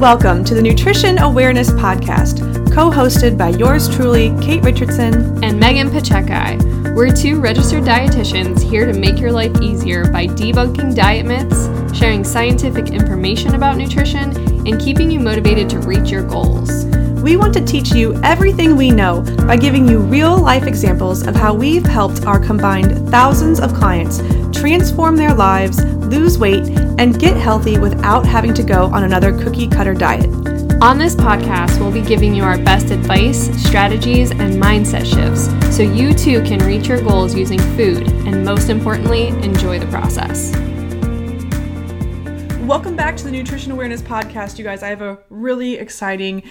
Welcome to the Nutrition Awareness Podcast, co hosted by yours truly, Kait Richardson and Megan Pacheco. We're two registered dietitians here to make your life easier by debunking diet myths, sharing scientific information about nutrition, and keeping you motivated to reach your goals. We want to teach you everything we know by giving you real life examples of how we've helped our combined thousands of clients transform their lives, lose weight, and get healthy without having to go on another cookie cutter diet. On this podcast, we'll be giving you our best advice, strategies, and mindset shifts so you too can reach your goals using food and, most importantly, enjoy the process. Welcome back to the Nutrition Awareness Podcast, you guys. I have a really exciting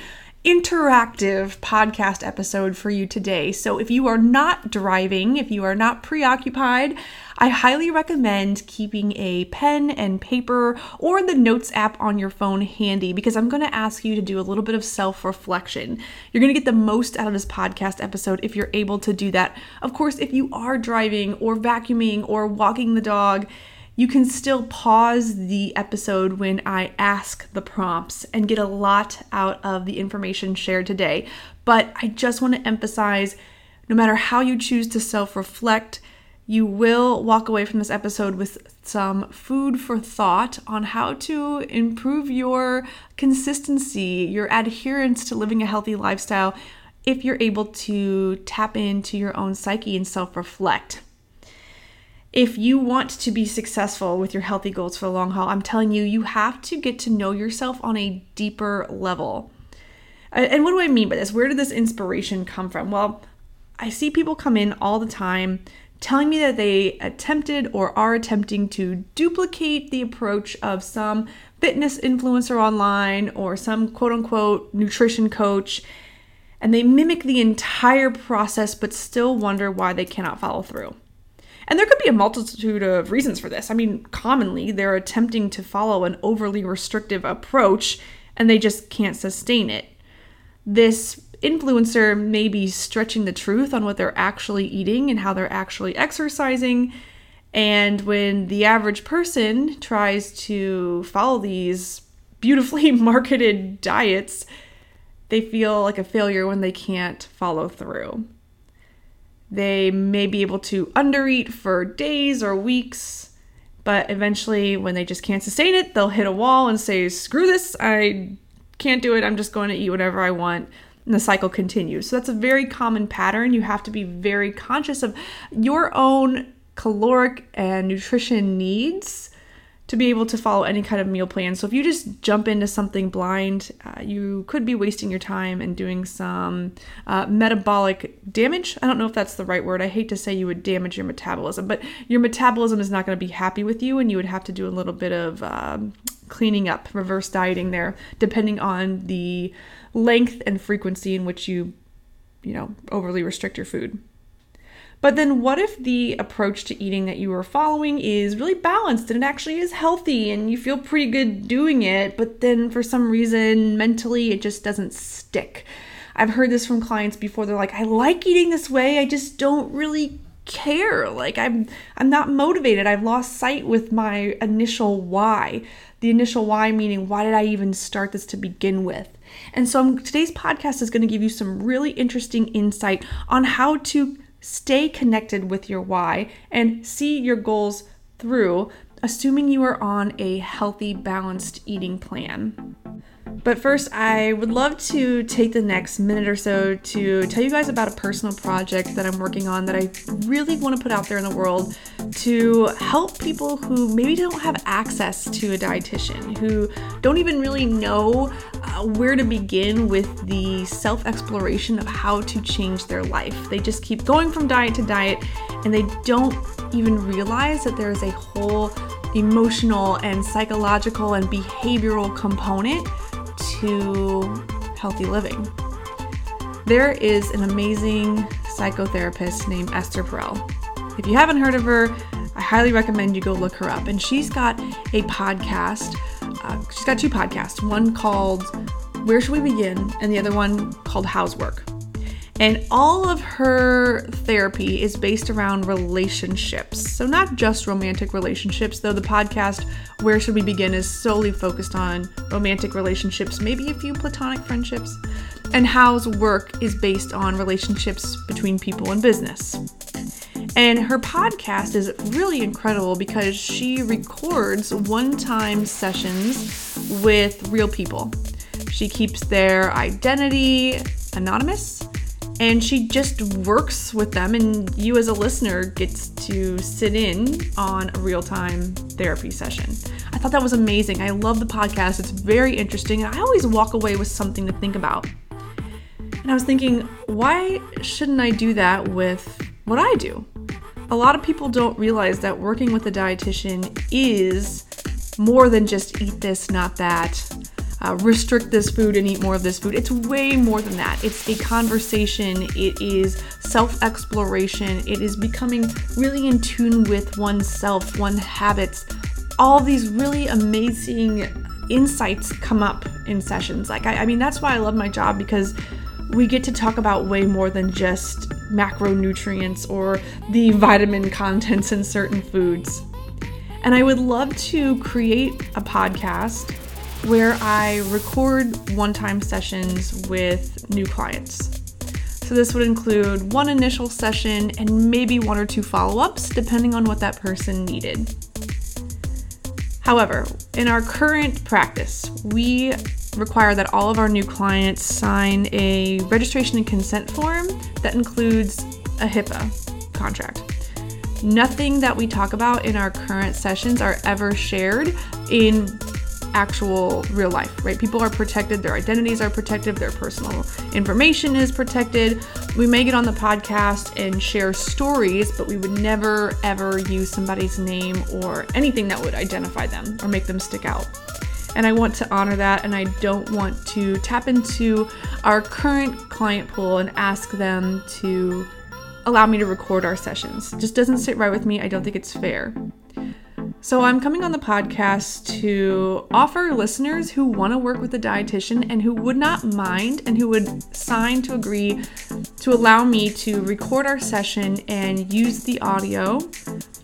interactive podcast episode for you today. So, if you are not driving, if you are not preoccupied, I highly recommend keeping a pen and paper or the Notes app on your phone handy because I'm going to ask you to do a little bit of self reflection. You're going to get the most out of this podcast episode if you're able to do that. Of course, if you are driving or vacuuming or walking the dog, you can still pause the episode when I ask the prompts and get a lot out of the information shared today. But I just want to emphasize no matter how you choose to self reflect, you will walk away from this episode with some food for thought on how to improve your consistency, your adherence to living a healthy lifestyle if you're able to tap into your own psyche and self reflect if you want to be successful with your healthy goals for the long haul, I'm telling you, you have to get to know yourself on a deeper level. And what do I mean by this? Where did this inspiration come from? Well, I see people come in all the time telling me that they attempted or are attempting to duplicate the approach of some fitness influencer online or some quote unquote nutrition coach. And they mimic the entire process but still wonder why they cannot follow through. And there could be a multitude of reasons for this. I mean, commonly they're attempting to follow an overly restrictive approach and they just can't sustain it. This influencer may be stretching the truth on what they're actually eating and how they're actually exercising. And when the average person tries to follow these beautifully marketed diets, they feel like a failure when they can't follow through. They may be able to undereat for days or weeks, but eventually, when they just can't sustain it, they'll hit a wall and say, Screw this, I can't do it, I'm just going to eat whatever I want. And the cycle continues. So, that's a very common pattern. You have to be very conscious of your own caloric and nutrition needs to be able to follow any kind of meal plan. So if you just jump into something blind, uh, you could be wasting your time and doing some uh, metabolic damage. I don't know if that's the right word. I hate to say you would damage your metabolism, but your metabolism is not going to be happy with you, and you would have to do a little bit of um, cleaning up, reverse dieting there, depending on the length and frequency in which you, you know, overly restrict your food. But then, what if the approach to eating that you are following is really balanced and it actually is healthy and you feel pretty good doing it, but then for some reason, mentally, it just doesn't stick? I've heard this from clients before. They're like, I like eating this way, I just don't really care. Like i'm i'm not motivated. I've lost sight with my initial why. The initial why meaning why did i even start this to begin with? And so I'm, today's podcast is going to give you some really interesting insight on how to stay connected with your why, and see your goals through, assuming you are on a healthy, balanced eating plan. But first, I would love to take the next minute or so to tell you guys about a personal project that I'm working on that I really want to put out there in the world to help people who maybe don't have access to a dietitian, who don't even really know where to begin with the self exploration of how to change their life. They just keep going from diet to diet and they don't even realize that there is a whole emotional and psychological and behavioral component to healthy living. There is an amazing psychotherapist named Esther Perel. If you haven't heard of her, I highly recommend you go look her up. And she's got a podcast. She's got two podcasts one called Where Should We Begin? and the other one called How's Work. And all of her therapy is based around relationships. So, not just romantic relationships, though the podcast, Where Should We Begin, is solely focused on romantic relationships, maybe a few platonic friendships. And How's work is based on relationships between people and business. And her podcast is really incredible because she records one time sessions with real people. She keeps their identity anonymous and she just works with them and you as a listener gets to sit in on a real-time therapy session. I thought that was amazing. I love the podcast. It's very interesting and i always walk away with something to think about. And i was thinking why shouldn't i do that with what i do a lot of people don't realize that working with a dietitian is more than just eat this not that uh, restrict this food and eat more of this food. It's way more than that. It's a conversation, it is self exploration, it is becoming really in tune with oneself, one's habits. All these really amazing insights come up in sessions. Like, I, I mean, that's why I love my job because we get to talk about way more than just macronutrients or the vitamin contents in certain foods. And I would love to create a podcast where I record one time sessions with new clients. So, this would include one initial session and maybe one or two follow ups, depending on what that person needed. However, in our current practice, we require that all of our new clients sign a registration and consent form that includes a HIPAA contract. Nothing that we talk about in our current sessions are ever shared in actual real life, right? People are protected, their identities are protected, their personal information is protected. We may get on the podcast and share stories, but we would never ever use somebody's name or anything that would identify them or make them stick out. And I want to honor that, and I don't want to tap into our current client pool and ask them to allow me to record our sessions. It just doesn't sit right with me. I don't think it's fair. So, I'm coming on the podcast to offer listeners who want to work with a dietitian and who would not mind and who would sign to agree to allow me to record our session and use the audio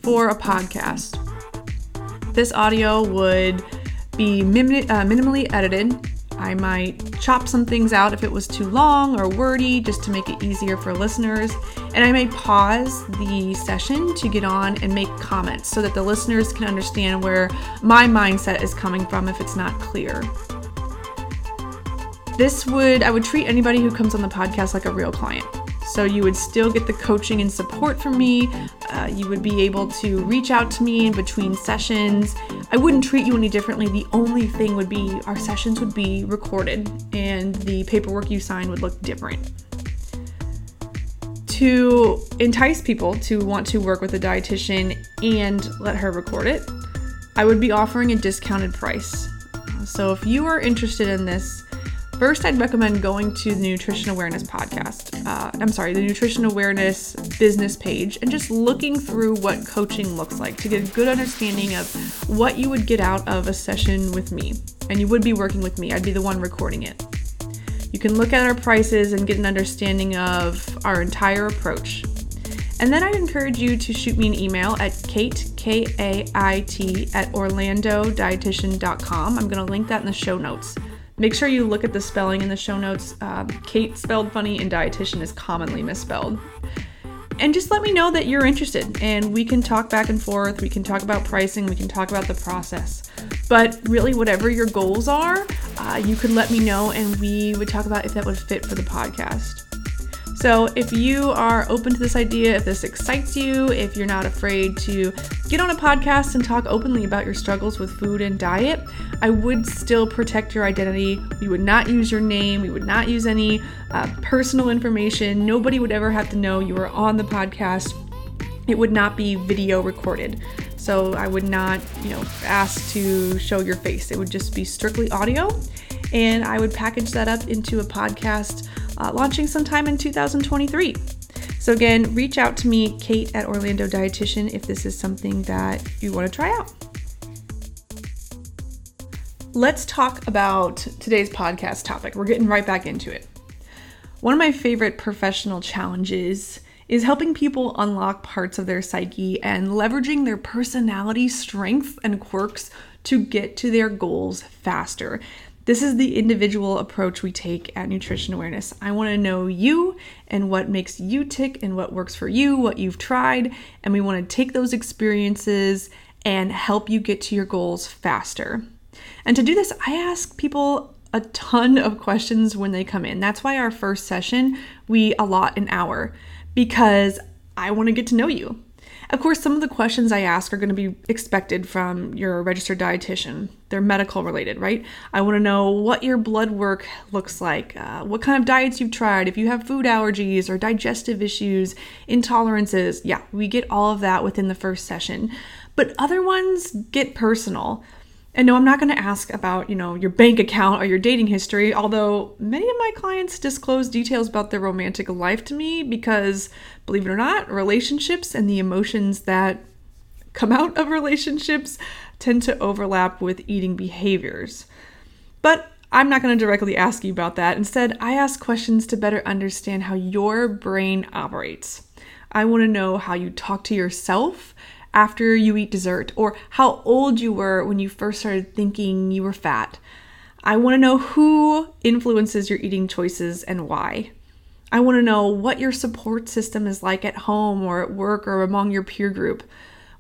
for a podcast. This audio would be uh, minimally edited I might chop some things out if it was too long or wordy just to make it easier for listeners. And I may pause the session to get on and make comments so that the listeners can understand where my mindset is coming from if it's not clear. This would, I would treat anybody who comes on the podcast like a real client. So you would still get the coaching and support from me. Uh, you would be able to reach out to me in between sessions. I wouldn't treat you any differently. The only thing would be our sessions would be recorded and the paperwork you sign would look different. To entice people to want to work with a dietitian and let her record it, I would be offering a discounted price. So if you are interested in this, First, I'd recommend going to the Nutrition Awareness podcast. Uh, I'm sorry, the Nutrition Awareness business page and just looking through what coaching looks like to get a good understanding of what you would get out of a session with me. And you would be working with me, I'd be the one recording it. You can look at our prices and get an understanding of our entire approach. And then I'd encourage you to shoot me an email at Kait, K A I T, at orlandodietitian.com. I'm going to link that in the show notes. Make sure you look at the spelling in the show notes. Um, Kait spelled funny and dietitian is commonly misspelled. And just let me know that you're interested and we can talk back and forth. We can talk about pricing, we can talk about the process. But really, whatever your goals are, uh, you could let me know and we would talk about if that would fit for the podcast. So, if you are open to this idea, if this excites you, if you're not afraid to get on a podcast and talk openly about your struggles with food and diet, I would still protect your identity. We would not use your name, we would not use any uh, personal information. Nobody would ever have to know you were on the podcast. It would not be video recorded. So, I would not, you know, ask to show your face. It would just be strictly audio. And I would package that up into a podcast uh, launching sometime in 2023. So, again, reach out to me, Kait at Orlando Dietitian, if this is something that you want to try out. Let's talk about today's podcast topic. We're getting right back into it. One of my favorite professional challenges is helping people unlock parts of their psyche and leveraging their personality strengths and quirks to get to their goals faster. This is the individual approach we take at Nutrition Awareness. I want to know you and what makes you tick and what works for you, what you've tried, and we want to take those experiences and help you get to your goals faster. And to do this, I ask people a ton of questions when they come in. That's why our first session, we allot an hour because I want to get to know you. Of course, some of the questions I ask are going to be expected from your registered dietitian. They're medical related, right? I want to know what your blood work looks like, uh, what kind of diets you've tried, if you have food allergies or digestive issues, intolerances. Yeah, we get all of that within the first session. But other ones get personal. And no, I'm not going to ask about, you know, your bank account or your dating history, although many of my clients disclose details about their romantic life to me because, believe it or not, relationships and the emotions that come out of relationships tend to overlap with eating behaviors. But I'm not going to directly ask you about that. Instead, I ask questions to better understand how your brain operates. I want to know how you talk to yourself after you eat dessert or how old you were when you first started thinking you were fat. I want to know who influences your eating choices and why. I want to know what your support system is like at home or at work or among your peer group,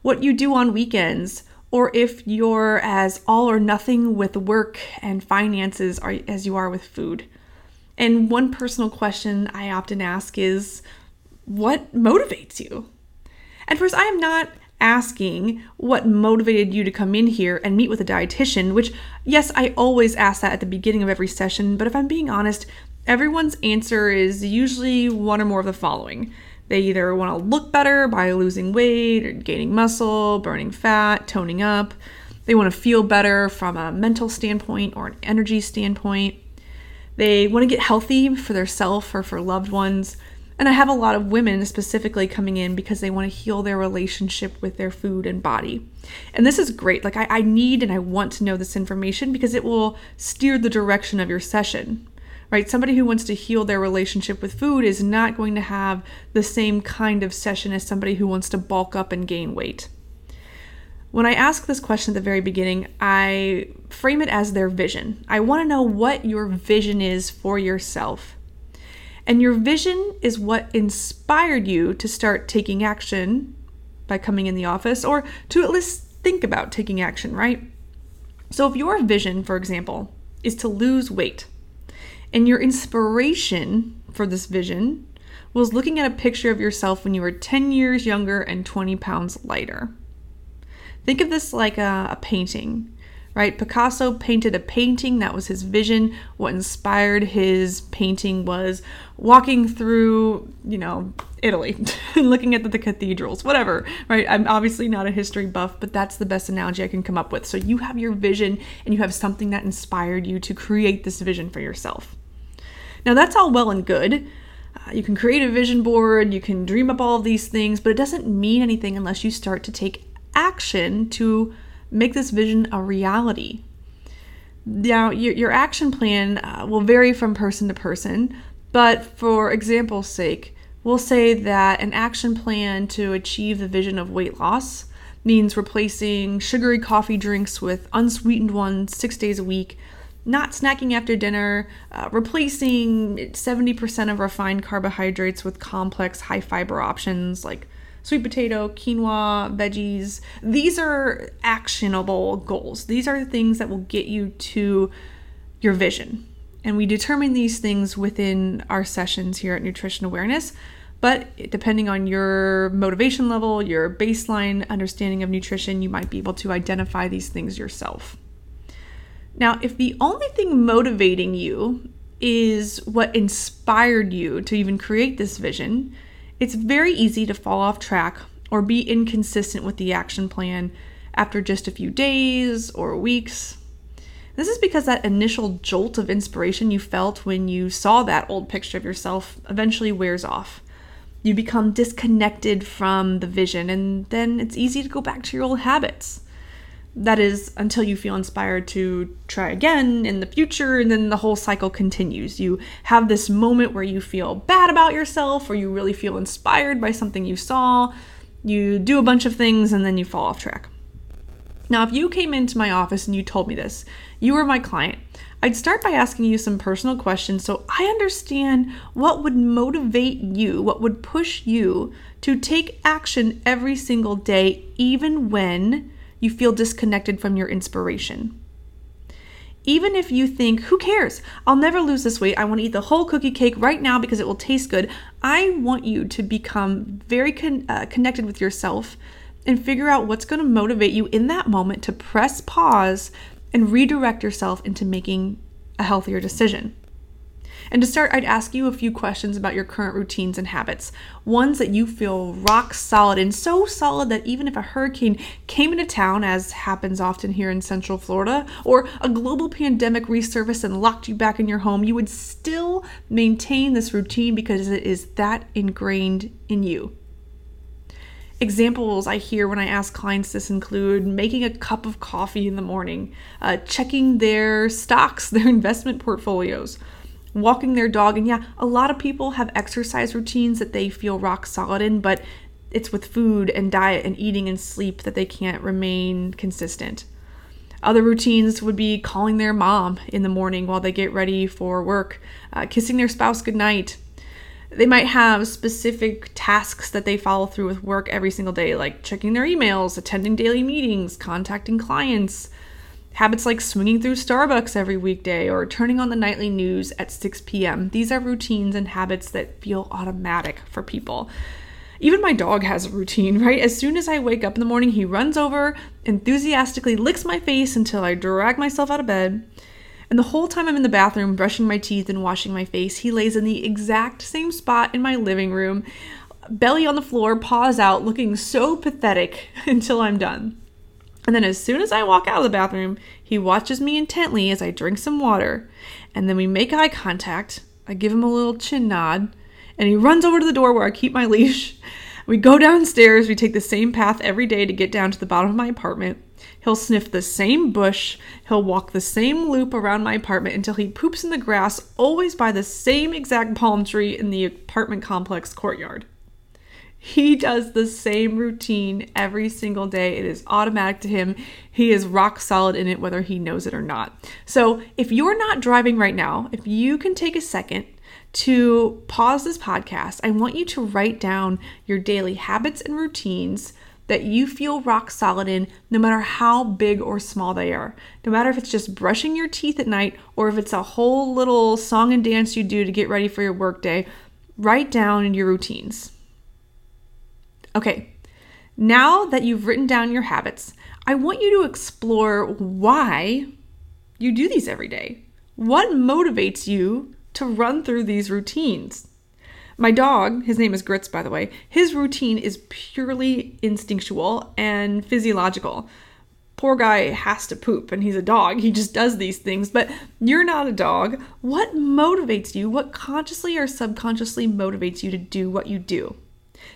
what you do on weekends, or if you're as all or nothing with work and finances as you are with food. And one personal question I often ask is what motivates you? And first, I am not asking what motivated you to come in here and meet with a dietitian, which, yes, I always ask that at the beginning of every session, but if I'm being honest, everyone's answer is usually one or more of the following. They either want to look better by losing weight or gaining muscle, burning fat, toning up. They want to feel better from a mental standpoint or an energy standpoint. They want to get healthy for their self or for loved ones. And I have a lot of women specifically coming in because they want to heal their relationship with their food and body. And this is great. Like, I, I need and I want to know this information because it will steer the direction of your session right? Somebody who wants to heal their relationship with food is not going to have the same kind of session as somebody who wants to bulk up and gain weight. When I ask this question at the very beginning, I frame it as their vision. I want to know what your vision is for yourself. And your vision is what inspired you to start taking action by coming in the office or to at least think about taking action, right? So, if your vision, for example, is to lose weight, and your inspiration for this vision was looking at a picture of yourself when you were 10 years younger and 20 pounds lighter. Think of this like a, a painting right? Picasso painted a painting, that was his vision. What inspired his painting was walking through, you know, Italy and looking at the, the, cathedrals, whatever, right? I'm obviously not a history buff, but that's the best analogy I can come up with. So you have your vision and you have something that inspired you to create this vision for yourself. Now, that's all well and good. Uh, you can create a vision board, you can dream up all these things, but it doesn't mean anything unless you start to take action to make this vision a reality. Now, your, your action plan uh, will vary from person to person, but for example's sake, we'll say that an action plan to achieve the vision of weight loss means replacing sugary coffee drinks with unsweetened ones six days a week, not snacking after dinner, uh, replacing 70% of refined carbohydrates with complex high fiber options like sweet potato, quinoa, veggies. These are actionable goals. These are the things that will get you to your vision. And we determine these things within our sessions here at Nutrition Awareness. But depending on your motivation level, your baseline understanding of nutrition, you might be able to identify these things yourself. Now, if the only thing motivating you is what inspired you to even create this vision, it's very easy to fall off track or be inconsistent with the action plan after just a few days or weeks. This is because that initial jolt of inspiration you felt when you saw that old picture of yourself eventually wears off. You become disconnected from the vision, and then it's easy to go back to your old habits. That is until you feel inspired to try again in the future, and then the whole cycle continues. You have this moment where you feel bad about yourself, or you really feel inspired by something you saw. You do a bunch of things, and then you fall off track. Now, if you came into my office and you told me this, you were my client, I'd start by asking you some personal questions so I understand what would motivate you, what would push you to take action every single day, even when you feel disconnected from your inspiration. Even if you think, who cares? I'll never lose this weight. I want to eat the whole cookie cake right now because it will taste good. I want you to become very con- uh, connected with yourself and figure out what's going to motivate you in that moment to press pause and redirect yourself into making a healthier decision. And to start, I'd ask you a few questions about your current routines and habits. Ones that you feel rock solid and so solid that even if a hurricane came into town, as happens often here in Central Florida, or a global pandemic resurfaced and locked you back in your home, you would still maintain this routine because it is that ingrained in you. Examples I hear when I ask clients this include making a cup of coffee in the morning, uh, checking their stocks, their investment portfolios, walking their dog. And yeah, a lot of people have exercise routines that they feel rock solid in, but it's with food and diet and eating and sleep that they can't remain consistent. Other routines would be calling their mom in the morning while they get ready for work, uh, kissing their spouse goodnight. They might have specific tasks that they follow through with work every single day, like checking their emails, attending daily meetings, contacting clients, Habits like swinging through Starbucks every weekday or turning on the nightly news at 6 p.m. These are routines and habits that feel automatic for people. Even my dog has a routine, right? As soon as I wake up in the morning, he runs over, enthusiastically licks my face until I drag myself out of bed. And the whole time I'm in the bathroom brushing my teeth and washing my face, he lays in the exact same spot in my living room, belly on the floor, paws out, looking so pathetic until I'm done. And then, as soon as I walk out of the bathroom, he watches me intently as I drink some water. And then we make eye contact. I give him a little chin nod. And he runs over to the door where I keep my leash. We go downstairs. We take the same path every day to get down to the bottom of my apartment. He'll sniff the same bush. He'll walk the same loop around my apartment until he poops in the grass, always by the same exact palm tree in the apartment complex courtyard. He does the same routine every single day. It is automatic to him. He is rock solid in it, whether he knows it or not. So, if you're not driving right now, if you can take a second to pause this podcast, I want you to write down your daily habits and routines that you feel rock solid in, no matter how big or small they are. No matter if it's just brushing your teeth at night or if it's a whole little song and dance you do to get ready for your workday, write down your routines. Okay, now that you've written down your habits, I want you to explore why you do these every day. What motivates you to run through these routines? My dog, his name is Grits, by the way, his routine is purely instinctual and physiological. Poor guy has to poop and he's a dog. He just does these things, but you're not a dog. What motivates you? What consciously or subconsciously motivates you to do what you do?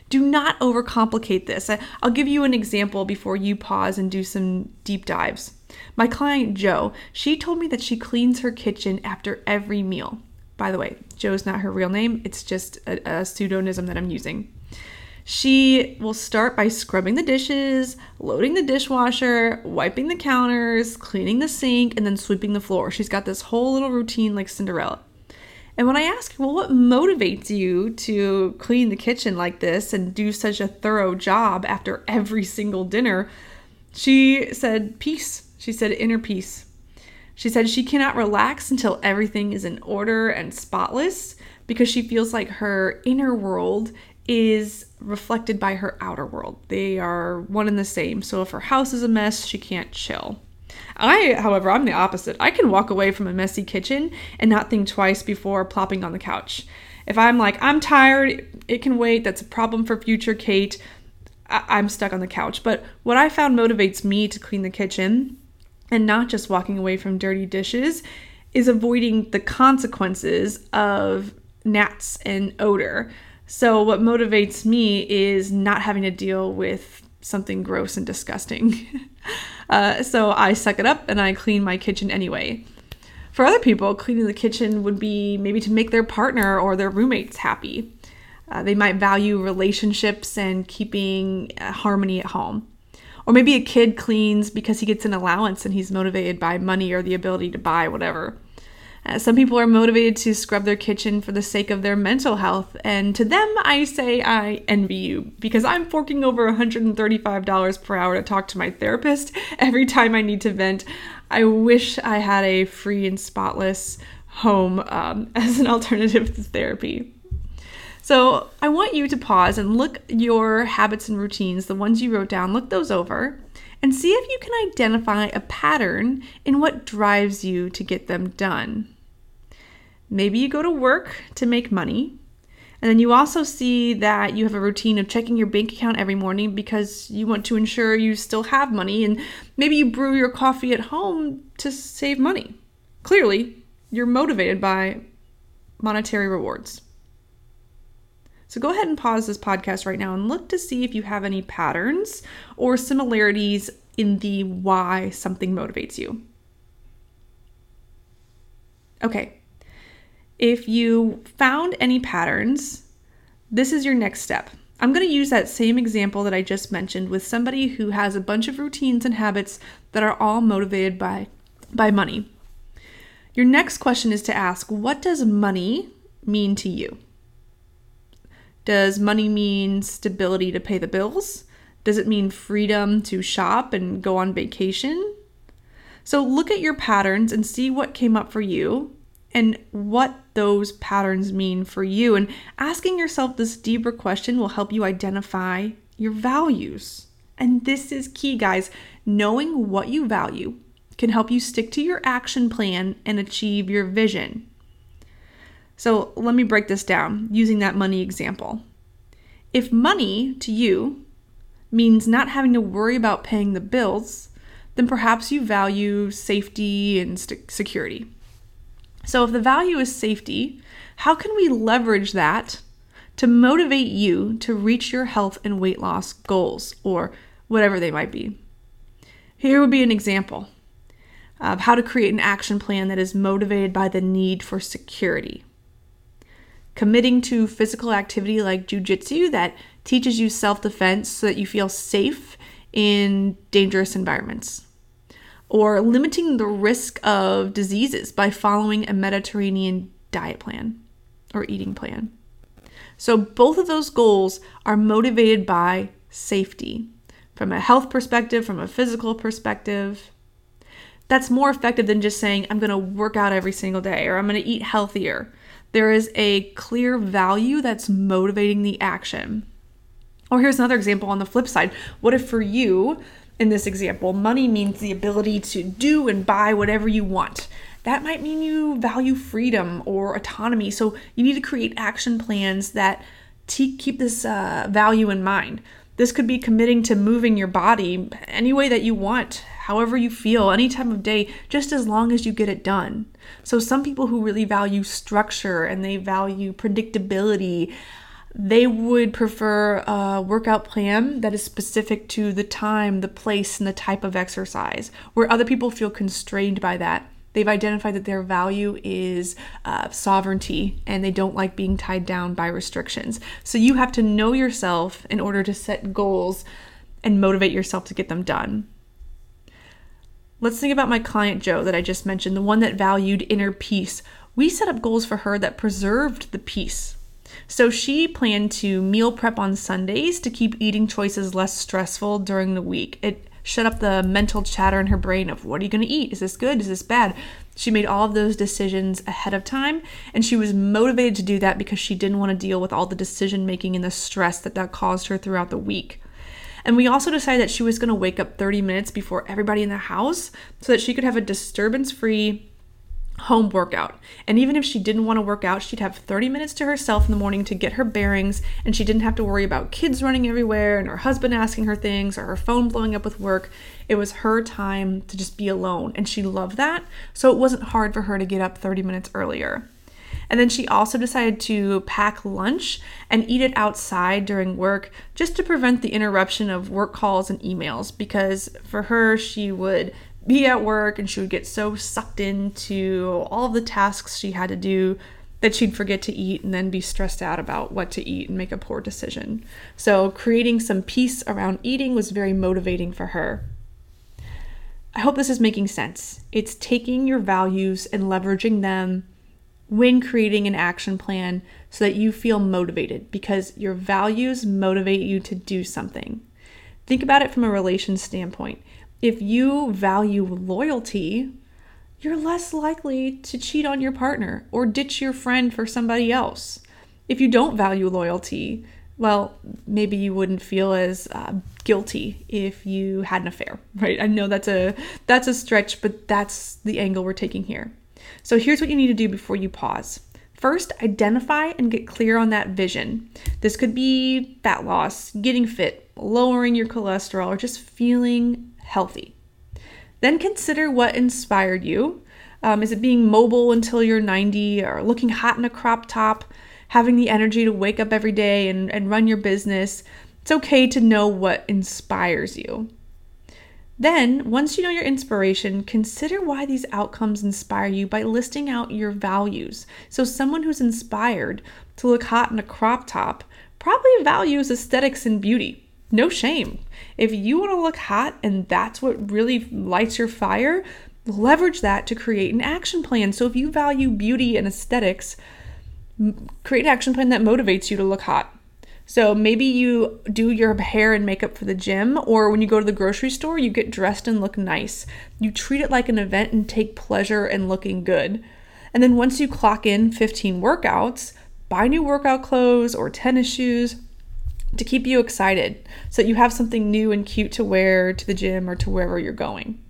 Do not overcomplicate this. I'll give you an example before you pause and do some deep dives. My client Joe, she told me that she cleans her kitchen after every meal. By the way, Joe's not her real name, it's just a, a pseudonym that I'm using. She will start by scrubbing the dishes, loading the dishwasher, wiping the counters, cleaning the sink, and then sweeping the floor. She's got this whole little routine like Cinderella. And when I asked, well, what motivates you to clean the kitchen like this and do such a thorough job after every single dinner? She said, peace. She said, inner peace. She said she cannot relax until everything is in order and spotless because she feels like her inner world is reflected by her outer world. They are one and the same. So if her house is a mess, she can't chill. I, however, I'm the opposite. I can walk away from a messy kitchen and not think twice before plopping on the couch. If I'm like, I'm tired, it can wait, that's a problem for future Kait, I- am stuck on the couch. But what I found motivates me to clean the kitchen and not just walking away from dirty dishes is avoiding the consequences of gnats and odor. So, what motivates me is not having to deal with something gross and disgusting. uh, so I suck it up and I clean my kitchen anyway. For other people, cleaning the kitchen would be maybe to make their partner or their roommates happy. Uh, they might value relationships and keeping uh, harmony at home. Or maybe a kid cleans because he gets an allowance and he's motivated by money or the ability to buy whatever. Uh, some people are motivated to scrub their kitchen for the sake of their mental health, and to them, I say I envy you because I'm forking over $135 per hour to talk to my therapist every time I need to vent. I wish I had a free and spotless home um, as an alternative to therapy. So I want you to pause and look your habits and routines, the ones you wrote down, look those over and see if you can identify a pattern in what drives you to get them done. Maybe you go to work to make money, and then you also see that you have a routine of checking your bank account every morning because you want to ensure you still have money, and maybe you brew your coffee at home to save money. Clearly, you're motivated by monetary rewards. So go ahead and pause this podcast right now and look to see if you have any patterns or similarities in the why something motivates you. Okay, if you found any patterns, this is your next step. I'm going to use that same example that I just mentioned with somebody who has a bunch of routines and habits that are all motivated by by money. Your next question is to ask, what does money mean to you? Does money mean stability to pay the bills? Does it mean freedom to shop and go on vacation? So look at your patterns and see what came up for you and what those patterns mean for you. And asking yourself this deeper question will help you identify your values. And this is key, guys. Knowing what you value can help you stick to your action plan and achieve your vision. So let me break this down using that money example. If money to you means not having to worry about paying the bills, then perhaps you value safety and security. So, if the value is safety, how can we leverage that to motivate you to reach your health and weight loss goals or whatever they might be? Here would be an example of how to create an action plan that is motivated by the need for security committing to physical activity like jujitsu that teaches you self defense so that you feel safe in dangerous environments, or limiting the risk of diseases by following a Mediterranean diet plan or eating plan. So, both of those goals are motivated by safety from a health perspective, from a physical perspective. That's more effective than just saying, I'm going to work out every single day or I'm going to eat healthier there is a clear value that's motivating the action. Or here's another example on the flip side. What if for you, in this example, money means the ability to do and buy whatever you want? That might mean you value freedom or autonomy. So you need to create action plans that te- keep this uh, value in mind. This could be committing to moving your body any way that you want, however you feel, any time of day, just as long as you get it done. So, some people who really value structure and they value predictability, they would prefer a workout plan that is specific to the time, the place, and the type of exercise, where other people feel constrained by that. They've identified that their value is uh, sovereignty and they don't like being tied down by restrictions. So you have to know yourself in order to set goals and motivate yourself to get them done. Let's think about my client Joe that I just mentioned, the one that valued inner peace. We set up goals for her that preserved the peace. So she planned to meal prep on Sundays to keep eating choices less stressful during the week. It shut up the mental chatter in her brain of what are you going to eat? Is this good? Is this bad? She made all of those decisions ahead of time and she was motivated to do that because she didn't want to deal with all the decision making and the stress that that caused her throughout the week. And we also decided that she was going to wake up 30 minutes before everybody in the house so that she could have a disturbance free home workout. And even if she didn't want to work out, she'd have 30 minutes to herself in the morning to get her bearings, and she didn't have to worry about kids running everywhere and her husband asking her things or her phone blowing up with work. It was her time to just be alone, and she loved that. So it wasn't hard for her to get up 30 minutes earlier. And then she also decided to pack lunch and eat it outside during work just to prevent the interruption of work calls and emails because for her, she would be at work and she would get so sucked into all the tasks she had to do that she'd forget to eat and then be stressed out about what to eat and make a poor decision. So, creating some peace around eating was very motivating for her. I hope this is making sense. It's taking your values and leveraging them when creating an action plan so that you feel motivated because your values motivate you to do something. Think about it from a relation standpoint. If you value loyalty, you're less likely to cheat on your partner or ditch your friend for somebody else. If you don't value loyalty, well, maybe you wouldn't feel as uh, guilty if you had an affair, right? I know that's a that's a stretch, but that's the angle we're taking here. So here's what you need to do before you pause. First, identify and get clear on that vision. This could be fat loss, getting fit, lowering your cholesterol, or just feeling healthy. Then consider what inspired you. Um, is it being mobile until you're 90 or looking hot in a crop top? having the energy to wake up every day and, and run your business, it's okay to know what inspires you. Then, once you know your inspiration, consider why these outcomes inspire you by listing out your values. So, someone who's inspired to look hot in a crop top probably values aesthetics and beauty. No shame. If you want to look hot and that's what really lights your fire, leverage that to create an action plan. So, if you value beauty and aesthetics, create an action plan that motivates you to look hot. So maybe you do your hair and makeup for the gym, or when you go to the grocery store, you get dressed and look nice. You treat it like an event and take pleasure in looking good. And then once you clock in 15 workouts, buy new workout clothes or tennis shoes to keep you excited so that you have something new and cute to wear to the gym or to wherever you're going.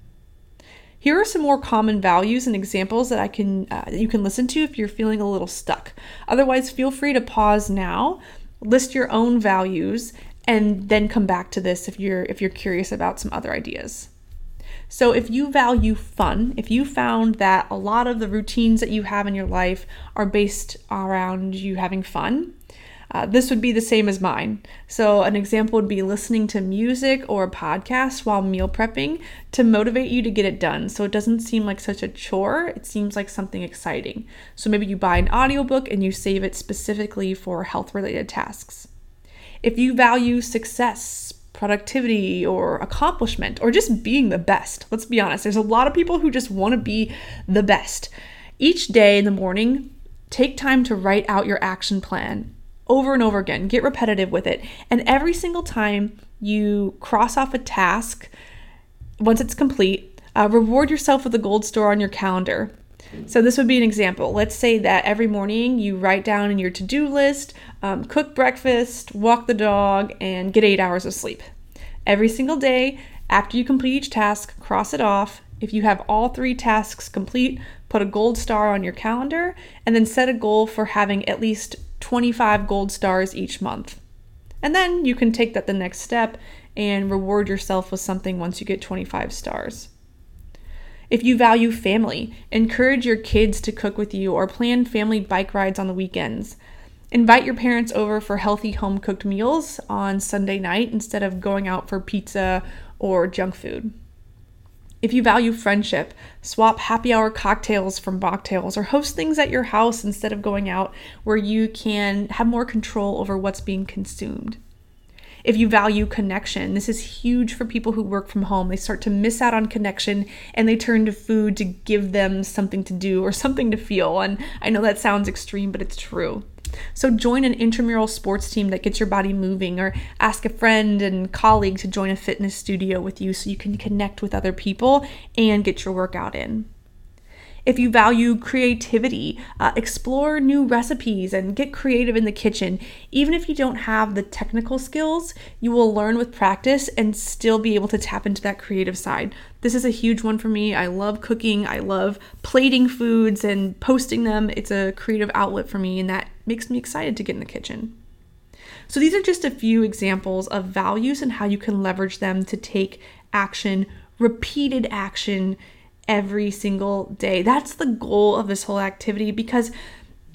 Here are some more common values and examples that I can uh, that you can listen to if you're feeling a little stuck. Otherwise, feel free to pause now, list your own values, and then come back to this if you're if you're curious about some other ideas. So, if you value fun, if you found that a lot of the routines that you have in your life are based around you having fun, uh, this would be the same as mine. So, an example would be listening to music or a podcast while meal prepping to motivate you to get it done. So, it doesn't seem like such a chore, it seems like something exciting. So, maybe you buy an audiobook and you save it specifically for health related tasks. If you value success, productivity, or accomplishment, or just being the best, let's be honest, there's a lot of people who just want to be the best. Each day in the morning, take time to write out your action plan over and over again. Get repetitive with it. And every single time you cross off a task, once it's complete, uh, reward yourself with a gold star on your calendar. So, this would be an example. Let's say that every morning you write down in your to do list um, cook breakfast, walk the dog, and get eight hours of sleep. Every single day, after you complete each task, cross it off. If you have all three tasks complete, put a gold star on your calendar, and then set a goal for having at least 25 gold stars each month. And then you can take that the next step and reward yourself with something once you get 25 stars. If you value family, encourage your kids to cook with you or plan family bike rides on the weekends. Invite your parents over for healthy home cooked meals on Sunday night instead of going out for pizza or junk food. If you value friendship, swap happy hour cocktails from mocktails or host things at your house instead of going out where you can have more control over what's being consumed. If you value connection, this is huge for people who work from home. They start to miss out on connection and they turn to food to give them something to do or something to feel. And I know that sounds extreme, but it's true. So join an intramural sports team that gets your body moving, or ask a friend and colleague to join a fitness studio with you so you can connect with other people and get your workout in. If you value creativity, uh, explore new recipes and get creative in the kitchen. Even if you don't have the technical skills, you will learn with practice and still be able to tap into that creative side. This is a huge one for me. I love cooking, I love plating foods and posting them. It's a creative outlet for me, and that makes me excited to get in the kitchen. So, these are just a few examples of values and how you can leverage them to take action, repeated action every single day. That's the goal of this whole activity because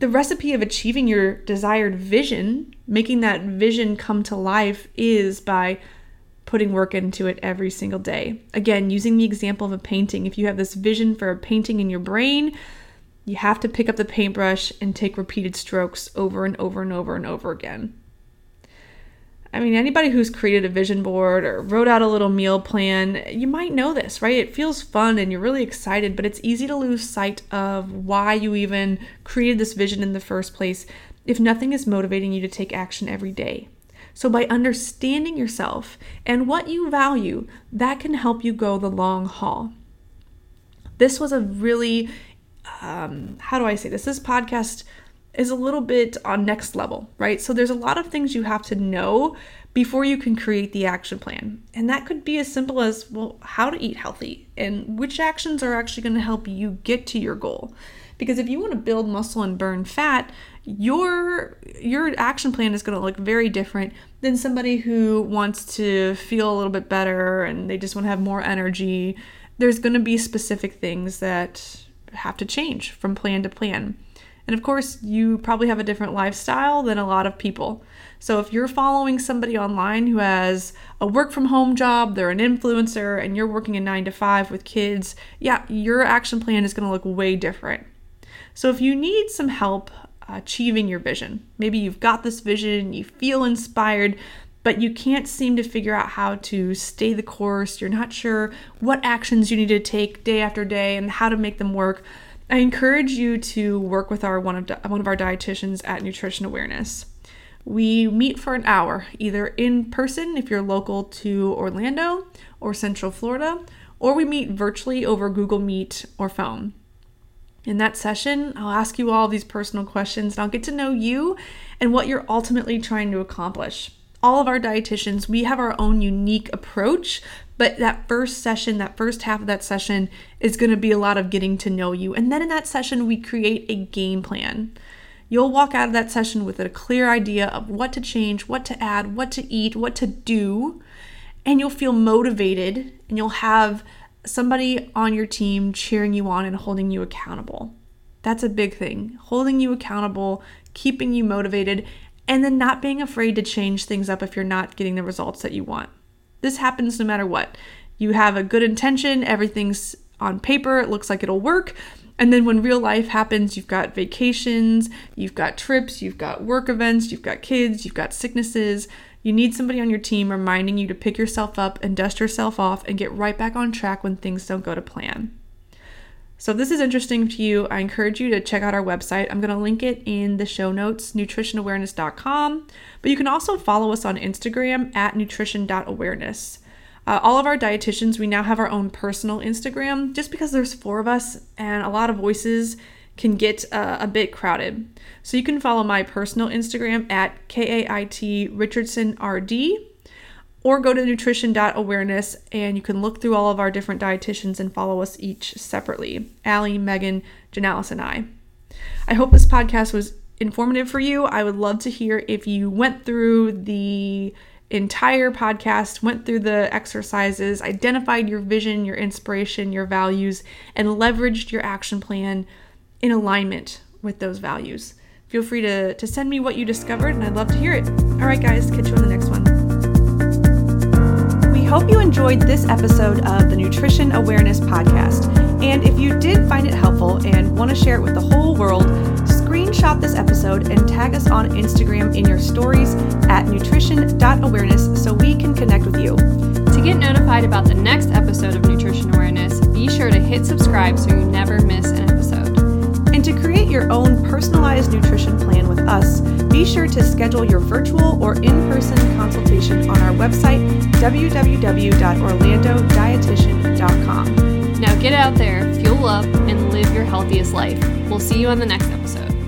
The recipe of achieving your desired vision, making that vision come to life, is by putting work into it every single day. Again, using the example of a painting, if you have this vision for a painting in your brain, you have to pick up the paintbrush and take repeated strokes over and over and over and over again. I mean, anybody who's created a vision board or wrote out a little meal plan, you might know this, right? It feels fun and you're really excited, but it's easy to lose sight of why you even created this vision in the first place if nothing is motivating you to take action every day. So, by understanding yourself and what you value, that can help you go the long haul. This was a really, um, how do I say this? This podcast is a little bit on next level, right? So there's a lot of things you have to know before you can create the action plan. And that could be as simple as, well, how to eat healthy and which actions are actually going to help you get to your goal. Because if you want to build muscle and burn fat, your your action plan is going to look very different than somebody who wants to feel a little bit better and they just want to have more energy. There's going to be specific things that have to change from plan to plan. And of course, you probably have a different lifestyle than a lot of people. So if you're following somebody online who has a work from home job, they're an influencer, and you're working a nine to five with kids, yeah, your action plan is going to look way different. So if you need some help achieving your vision, maybe you've got this vision, you feel inspired, but you can't seem to figure out how to stay the course, you're not sure what actions you need to take day after day and how to make them work I encourage you to work with our one of one of our dietitians at Nutrition Awareness. We meet for an hour, either in person if you're local to Orlando or Central Florida, or we meet virtually over Google Meet or phone. In that session, I'll ask you all these personal questions and I'll get to know you and what you're ultimately trying to accomplish. All of our dietitians, we have our own unique approach but that first session, that first half of that session is going to be a lot of getting to know you. And then in that session, we create a game plan. You'll walk out of that session with a clear idea of what to change, what to add, what to eat, what to do, and you'll feel motivated and you'll have somebody on your team cheering you on and holding you accountable. That's a big thing. Holding you accountable, keeping you motivated, and then not being afraid to change things up if you're not getting the results that you want. This happens no matter what. You have a good intention, everything's on paper, it looks like it'll work. And then when real life happens, you've got vacations, you've got trips, you've got work events, you've got kids, you've got sicknesses. You need somebody on your team reminding you to pick yourself up and dust yourself off and get right back on track when things don't go to plan. So, if this is interesting to you, I encourage you to check out our website. I'm going to link it in the show notes, nutritionawareness.com. But you can also follow us on Instagram at nutrition.awareness. Uh, all of our dietitians, we now have our own personal Instagram just because there's four of us and a lot of voices can get uh, a bit crowded. So you can follow my personal Instagram at KAIT Richardson RD or go to nutrition.awareness and you can look through all of our different dietitians and follow us each separately Allie, Megan, Janalis, and I. I hope this podcast was informative for you. I would love to hear if you went through the entire podcast, went through the exercises, identified your vision, your inspiration, your values, and leveraged your action plan in alignment with those values. Feel free to, to send me what you discovered, and I'd love to hear it. All right, guys, catch you on the next one hope you enjoyed this episode of the Nutrition Awareness Podcast. And if you did find it helpful and want to share it with the whole world, screenshot this episode and tag us on Instagram in your stories at nutrition.awareness so we can connect with you. To get notified about the next episode of Nutrition Awareness, be sure to hit subscribe so you never miss an episode. And to create your own personalized nutrition plan with us, be sure to schedule your virtual or in person consultation on our website, www.orlandodietitian.com. Now get out there, fuel up, and live your healthiest life. We'll see you on the next episode.